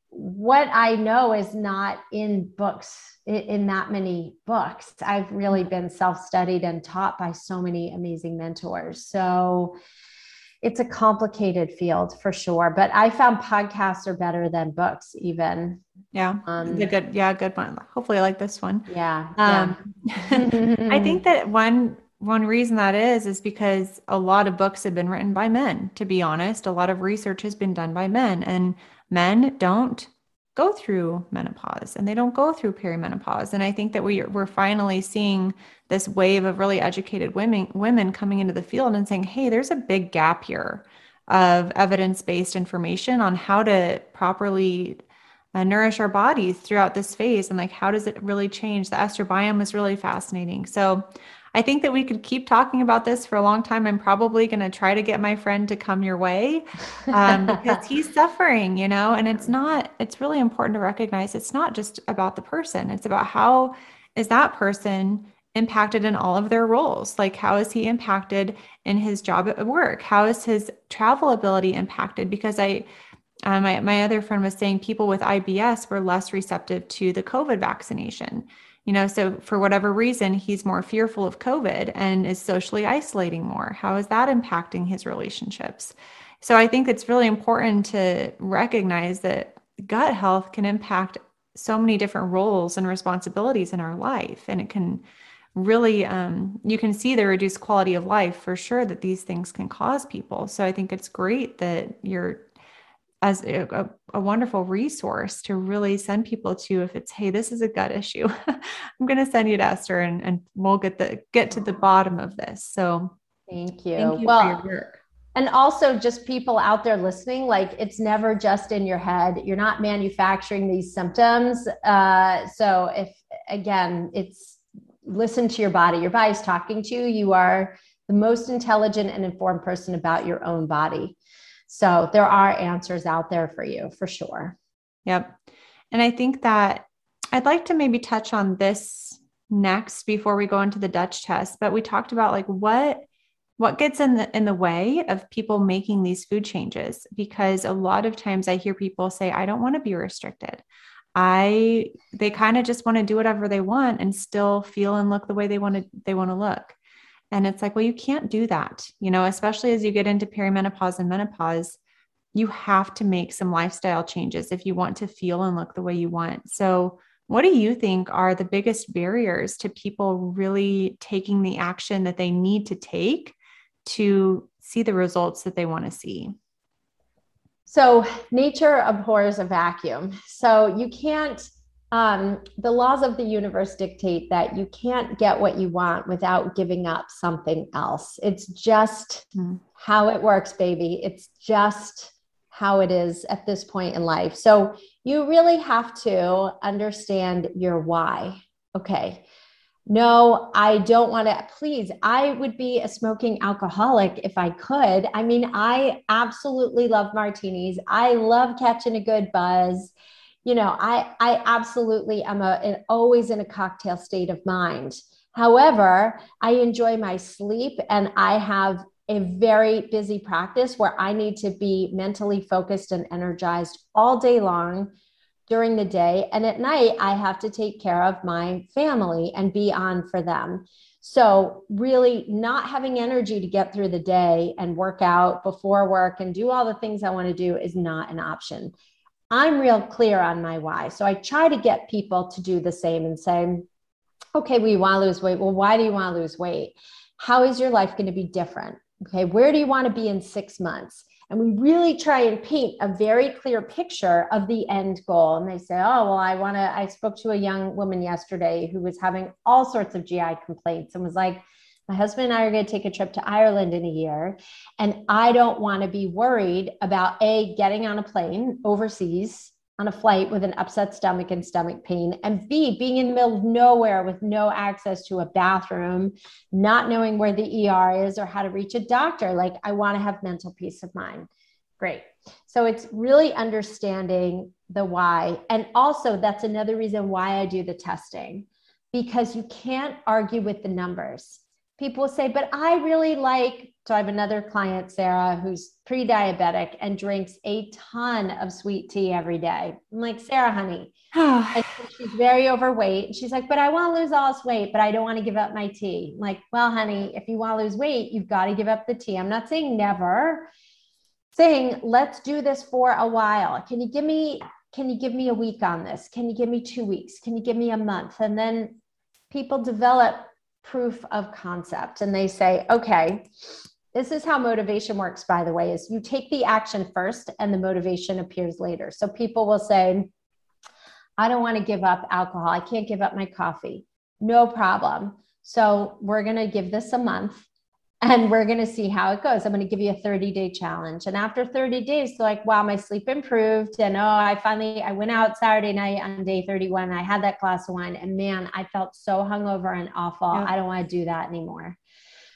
what I know is not in books in that many books. I've really been self-studied and taught by so many amazing mentors. So it's a complicated field for sure but i found podcasts are better than books even.
Yeah. Um, the good. Yeah good one hopefully i like this one.
Yeah, um,
yeah. i think that one one reason that is is because a lot of books have been written by men to be honest. A lot of research has been done by men and men don't go through menopause and they don't go through perimenopause. And I think that we, we're finally seeing this wave of really educated women, women coming into the field and saying, hey, there's a big gap here of evidence based information on how to properly uh, nourish our bodies throughout this phase and like how does it really change the estrobiome is really fascinating so I think that we could keep talking about this for a long time. I'm probably going to try to get my friend to come your way um, because he's suffering, you know, and it's not, it's really important to recognize it's not just about the person, it's about how is that person impacted in all of their roles? Like, how is he impacted in his job at work? How is his travel ability impacted? Because I, uh, my, my other friend was saying people with IBS were less receptive to the COVID vaccination. You know, so for whatever reason, he's more fearful of COVID and is socially isolating more. How is that impacting his relationships? So I think it's really important to recognize that gut health can impact so many different roles and responsibilities in our life. And it can really, um, you can see the reduced quality of life for sure that these things can cause people. So I think it's great that you're as a, a, wonderful resource to really send people to if it's hey this is a gut issue. I'm going to send you to esther and, and we'll get the get to the bottom of this. So
thank you, thank you well and also just people out there listening like it's never just in your head. You're not manufacturing these symptoms. Uh, so if again it's listen to your body. Your body's talking to you. You are the most intelligent and informed person about your own body so there are answers out there for you for sure.
Yep. And i think that i'd like to maybe touch on this next before we go into the dutch test but we talked about like what what gets in the in the way of people making these food changes because a lot of times i hear people say i don't want to be restricted. I they kind of just want to do whatever they want and still feel and look the way they want to they want to look and it's like well you can't do that you know especially as you get into perimenopause and menopause you have to make some lifestyle changes if you want to feel and look the way you want so what do you think are the biggest barriers to people really taking the action that they need to take to see the results that they want to see?
So, nature abhors a vacuum. So, you can't, um, the laws of the universe dictate that you can't get what you want without giving up something else. It's just mm. how it works, baby. It's just how it is at this point in life. So, you really have to understand your why. Okay no, I don't want to. Please, I would be a smoking alcoholic if I could. I mean, I absolutely love martinis. I love catching a good buzz. You know, I I absolutely am a an, always in a cocktail state of mind. However, I enjoy my sleep and I have a very busy practice where I need to be mentally focused and energized all day long during the day. And at night, I have to take care of my family and be on for them. So, really, not having energy to get through the day and work out before work and do all the things I want to do is not an option. I'm real clear on my why. So, I try to get people to do the same and say, okay, we want to lose weight. Well, why do you want to lose weight? How is your life going to be different? Okay, where do you want to be in six months? And we really try and paint a very clear picture of the end goal. And they say, oh, well, I want to. I spoke to a young woman yesterday who was having all sorts of GI complaints and was like, my husband and I are going to take a trip to Ireland in a year. And I don't want to be worried about A, getting on a plane overseas on a flight with an upset stomach and stomach pain, and B, being in the middle of nowhere with no access to a bathroom, not knowing where the ER is or how to reach a doctor. Like, I want to have mental peace of mind. Great. So, it's really understanding the why. And also, that's another reason why I do the testing, because you can't argue with the numbers people say, but I really like. So I have another client, Sarah, who's pre diabetic and drinks a ton of sweet tea every day. I'm like, Sarah, honey. she's very overweight. She's like, but I want to lose all this weight, but I don't want to give up my tea. I'm like, well, honey, if you want to lose weight, you've got to give up the tea. I'm not saying never, saying let's do this for a while. Can you give me can you give me a week on this? Can you give me two weeks? Can you give me a month? And then people develop proof of concept and they say, okay, this is how motivation works, by the way, is you take the action first and the motivation appears later. So people will say, I don't want to give up alcohol. I can't give up my coffee. No problem. So we're going to give this a month and we're going to see how it goes. I'm going to give you a 30 day challenge. And after 30 days, they're like, wow, my sleep improved. And oh, I finally, I went out Saturday night on day 31. I had that glass of wine and man, I felt so hungover and awful. Yep. I don't want to do that anymore.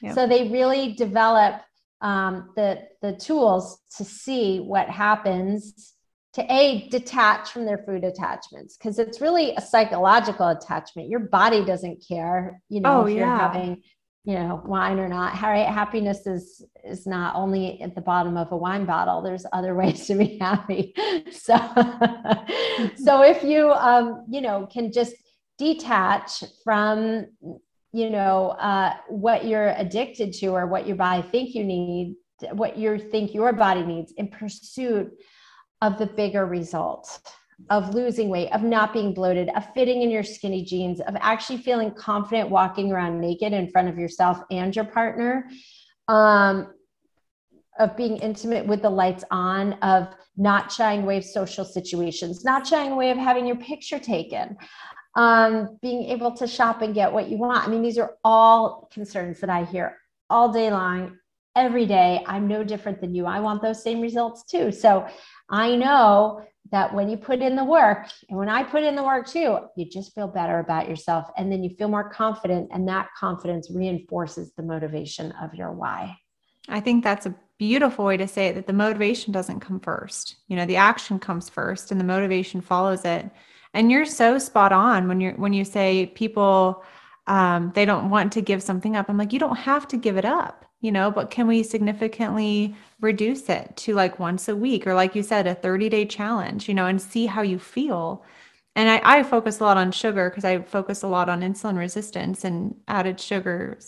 Yep. So they really develop um, the, the tools to see what happens to a detach from their food attachments because it's really a psychological attachment your body doesn't care you know oh, if you're having you know wine or not right? Happiness is is not only at the bottom of a wine bottle there's other ways to be happy. So so if you um you know can just detach from you know uh what you're addicted to or what your body think you need what you think your body needs in pursuit of the bigger result of losing weight, of not being bloated, of fitting in your skinny jeans, of actually feeling confident walking around naked in front of yourself and your partner, um, of being intimate with the lights on, of not shying away of social situations, not shying away of having your picture taken, um, being able to shop and get what you want. I mean, these are all concerns that I hear all day long, every day. I'm no different than you. I want those same results too. So I know that when you put in the work, and when I put in the work too, you just feel better about yourself. And then you feel more confident, and that confidence reinforces the motivation of your why.
I think that's a beautiful way to say it that the motivation doesn't come first. You know, the action comes first and the motivation follows it. And you're so spot on when you're when you say people um, they don't want to give something up. I'm like, you don't have to give it up you know, but can we significantly reduce it to like once a week or like you said, a 30 day challenge, you know, and see how you feel. And I, I focus a lot on sugar because I focus a lot on insulin resistance and added sugar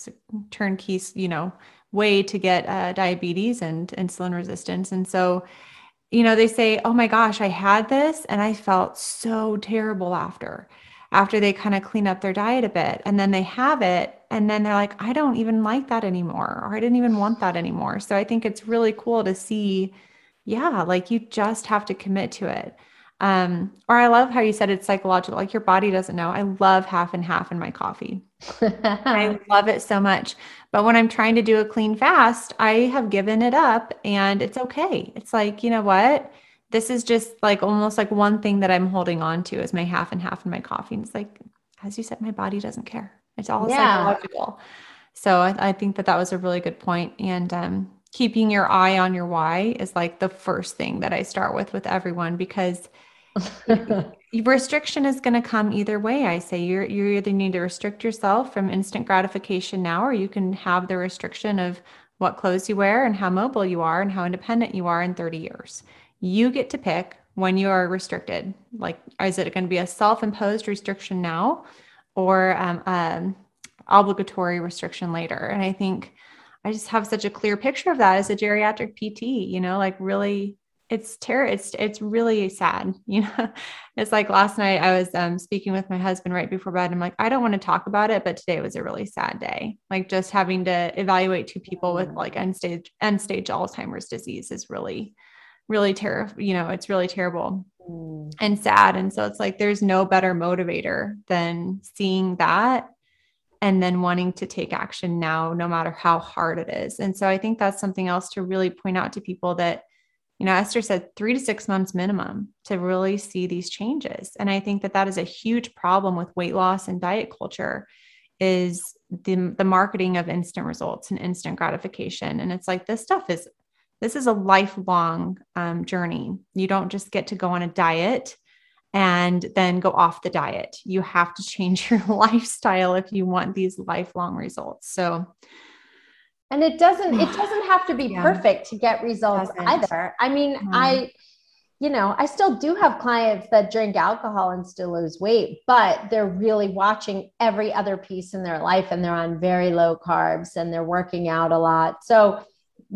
turnkeys, you know, way to get uh, diabetes and insulin resistance. And so, you know, they say, oh my gosh, I had this and I felt so terrible after after they kind of clean up their diet a bit and then they have it and then they're like i don't even like that anymore or i didn't even want that anymore. So i think it's really cool to see yeah like you just have to commit to it. Um, or i love how you said it's psychological like your body doesn't know. I love half and half in my coffee. I love it so much. But when i'm trying to do a clean fast i have given it up and it's okay. It's like you know what? This is just like almost like one thing that I'm holding on to is my half and half in my coffee. And it's like, as you said, my body doesn't care. It's all yeah. psychological. So I, I, think that that was a really good point. And um, keeping your eye on your why is like the first thing that I start with with everyone because restriction is going to come either way. I say you you either need to restrict yourself from instant gratification now, or you can have the restriction of what clothes you wear and how mobile you are and how independent you are in 30 years you get to pick when you are restricted. Like, is it going to be a self imposed restriction now or um, um, obligatory restriction later? And I think I just have such a clear picture of that as a geriatric PT, you know, like really it's terror it's it's really sad you know? It's like last night i was um, speaking with my husband right before bed i'm like i don't want to talk about it but today was a really sad day. Like just having to evaluate two people with like end stage end stage alzheimer's disease is really really terrible, you know, it's really terrible mm. and sad. And so it's like there's no better motivator than seeing that and then wanting to take action now, no matter how hard it is. And so I think that's something else to really point out to people that, you know, Esther said three to six months minimum to really see these changes. And I think that that is a huge problem with weight loss and diet culture is the, the marketing of instant results and instant gratification. And it's like, this stuff is this is a lifelong um, journey. You don't just get to go on a diet and then go off the diet. You have to change your lifestyle if you want these lifelong results. So,
and it doesn't it doesn't have to be yeah. perfect to get results either. I mean, mm-hmm. I you know, I still do have clients that drink alcohol and still lose weight, but they're really watching every other piece in their life and they're on very low carbs and they're working out a lot. So,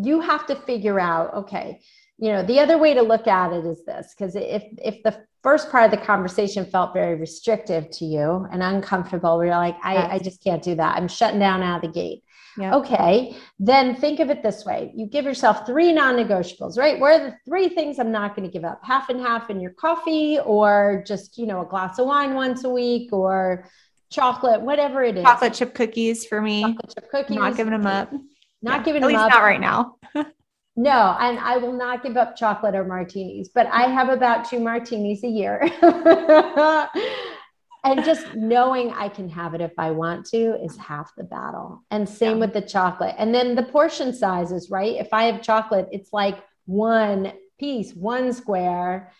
you have to figure out okay you know the other way to look at it is this because if if the first part of the conversation felt very restrictive to you and uncomfortable where you're like I, yes. I just can't do that. I'm shutting down out of the gate. Yep. okay then think of it this way. You give yourself three non-negotiables right? Where are the three things i'm not going to give up? Half and half in your coffee or just you know a glass of wine once a week or chocolate whatever it is.
Chocolate chip cookies for me. Chocolate chip cookies. not giving them up
not yeah, giving
at least
up.
not right now.
no, and I will not give up chocolate or martinis, but I have about two martinis a year. and just knowing I can have it if I want to is half the battle. And same yeah. with the chocolate. And then the portion sizes, right? If I have chocolate, it's like one piece, one square.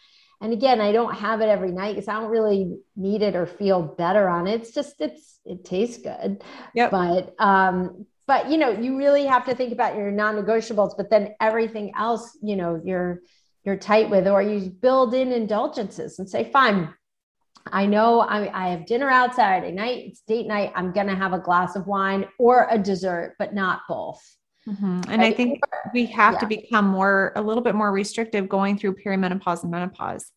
And again, I don't have it every night because I don't really need it or feel better on it. It's just it's it tastes good.
Yep.
But um, but you know, you really have to think about your non-negotiables, but then everything else, you know, you're you're tight with, or you build in indulgences and say, fine, I know I, I have dinner out Saturday night, it's date night. I'm to have a glass of wine or a dessert, but not both.
Mm-hmm. And right? I think or, we have yeah. to become more, a little bit more restrictive going through perimenopause and menopause.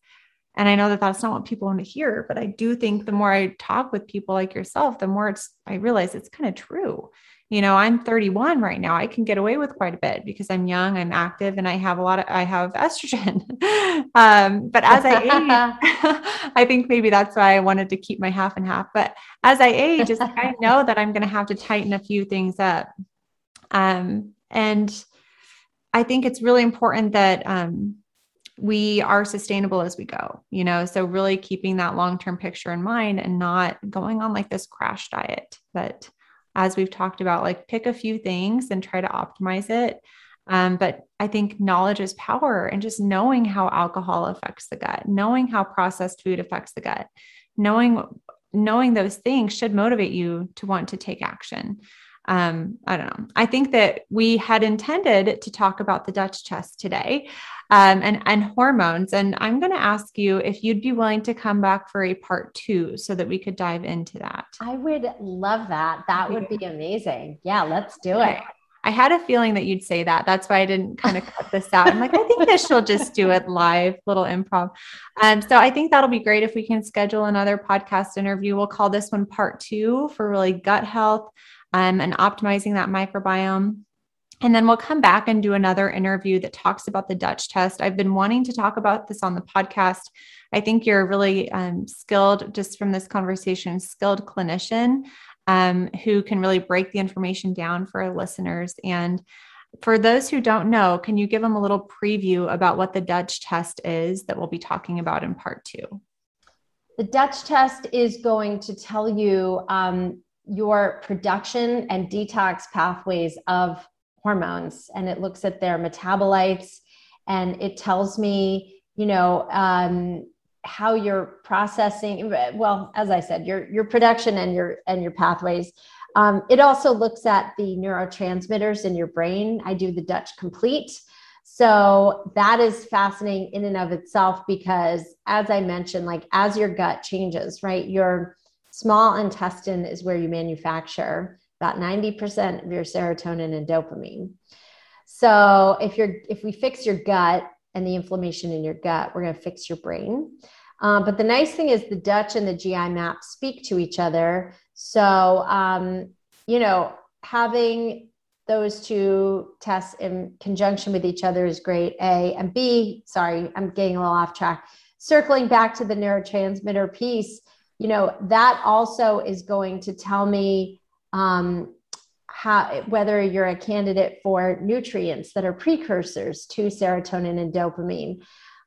And I know that that's not what people want to hear, but I do think the more I talk with people like yourself, the more it's, I realize it's kind of true you know i'm 31 right now i can get away with quite a bit because i'm young i'm active and i have a lot of i have estrogen. Um, but as i age i think maybe that's why i wanted to keep my half and half. But as i age i know that i'm going to have to tighten a few things up. Um, and i think it's really important that um, we are sustainable as we go you know? So really keeping that long-term picture in mind and not going on like this crash diet but as we've talked about, like pick a few things and try to optimize it. Um, but I think knowledge is power and just knowing how alcohol affects the gut, knowing how processed food affects the gut, knowing knowing those things should motivate you to want to take action. Um, I don't know. I think that we had intended to talk about the Dutch test today um, and, and hormones. And I'm going to ask you if you'd be willing to come back for a part two so that we could dive into that.
I would love that. That would be amazing. Yeah, let's do it.
I had a feeling that you'd say that. That's why I didn't kind of cut this out. I'm like, I think that she'll just do it live, little improv. Um, so I think that'll be great if we can schedule another podcast interview. We'll call this one part two for really gut health um, and optimizing that microbiome. And then we'll come back and do another interview that talks about the Dutch test. I've been wanting to talk about this on the podcast. I think you're really um, skilled, just from this conversation, skilled clinician um, who can really break the information down for our listeners. And for those who don't know, can you give them a little preview about what the Dutch test is that we'll be talking about in part two?
The Dutch test is going to tell you um, your production and detox pathways of hormones and it looks at their metabolites and it tells me you know um, how you're processing well as i said your your production and your and your pathways. Um, it also looks at the neurotransmitters in your brain. I do the dutch complete. So that is fascinating in and of itself because as i mentioned like as your gut changes right your small intestine is where you manufacture about 90% of your serotonin and dopamine. So if you're if we fix your gut and the inflammation in your gut, we're going to fix your brain. Um, but the nice thing is the Dutch and the GI map speak to each other. So um, you know, having those two tests in conjunction with each other is great. A and B. Sorry, I'm getting a little off track. Circling back to the neurotransmitter piece, you know, that also is going to tell me um, how, whether you're a candidate for nutrients that are precursors to serotonin and dopamine.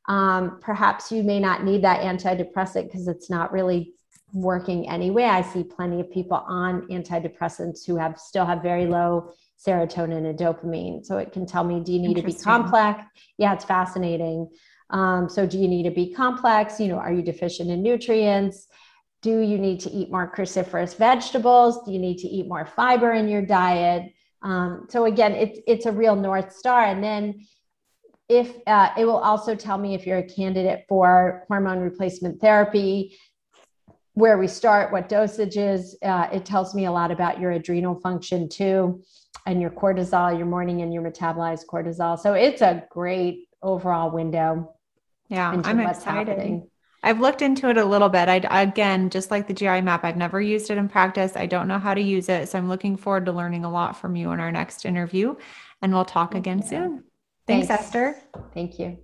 Um, perhaps you may not need that antidepressant because it's not really working anyway. I see plenty of people on antidepressants who have still have very low serotonin and dopamine. So it can tell me, do you need to B complex? Yeah, it's fascinating. Um, so do you need to B complex? You know, are you deficient in nutrients? Do you need to eat more cruciferous vegetables? Do you need to eat more fiber in your diet? Um, so again, it's it's a real north star. And then if uh, it will also tell me if you're a candidate for hormone replacement therapy, where we start, what dosages. Uh, it tells me a lot about your adrenal function too, and your cortisol, your morning and your metabolized cortisol. So it's a great overall window.
Yeah, I'm excited. Happening. I've looked into it a little bit. I again, just like the GI map, I've never used it in practice. I don't know how to use it, so I'm looking forward to learning a lot from you in our next interview, and we'll talk again yeah. soon. Thanks, Thanks, Esther.
Thank you.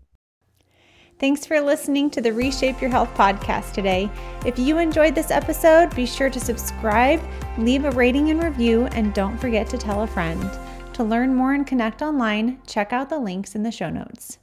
Thanks for listening to the Reshape Your Health podcast today. If you enjoyed this episode, be sure to subscribe, leave a rating and review, and don't forget to tell a friend. To learn more and connect online, check out the links in the show notes.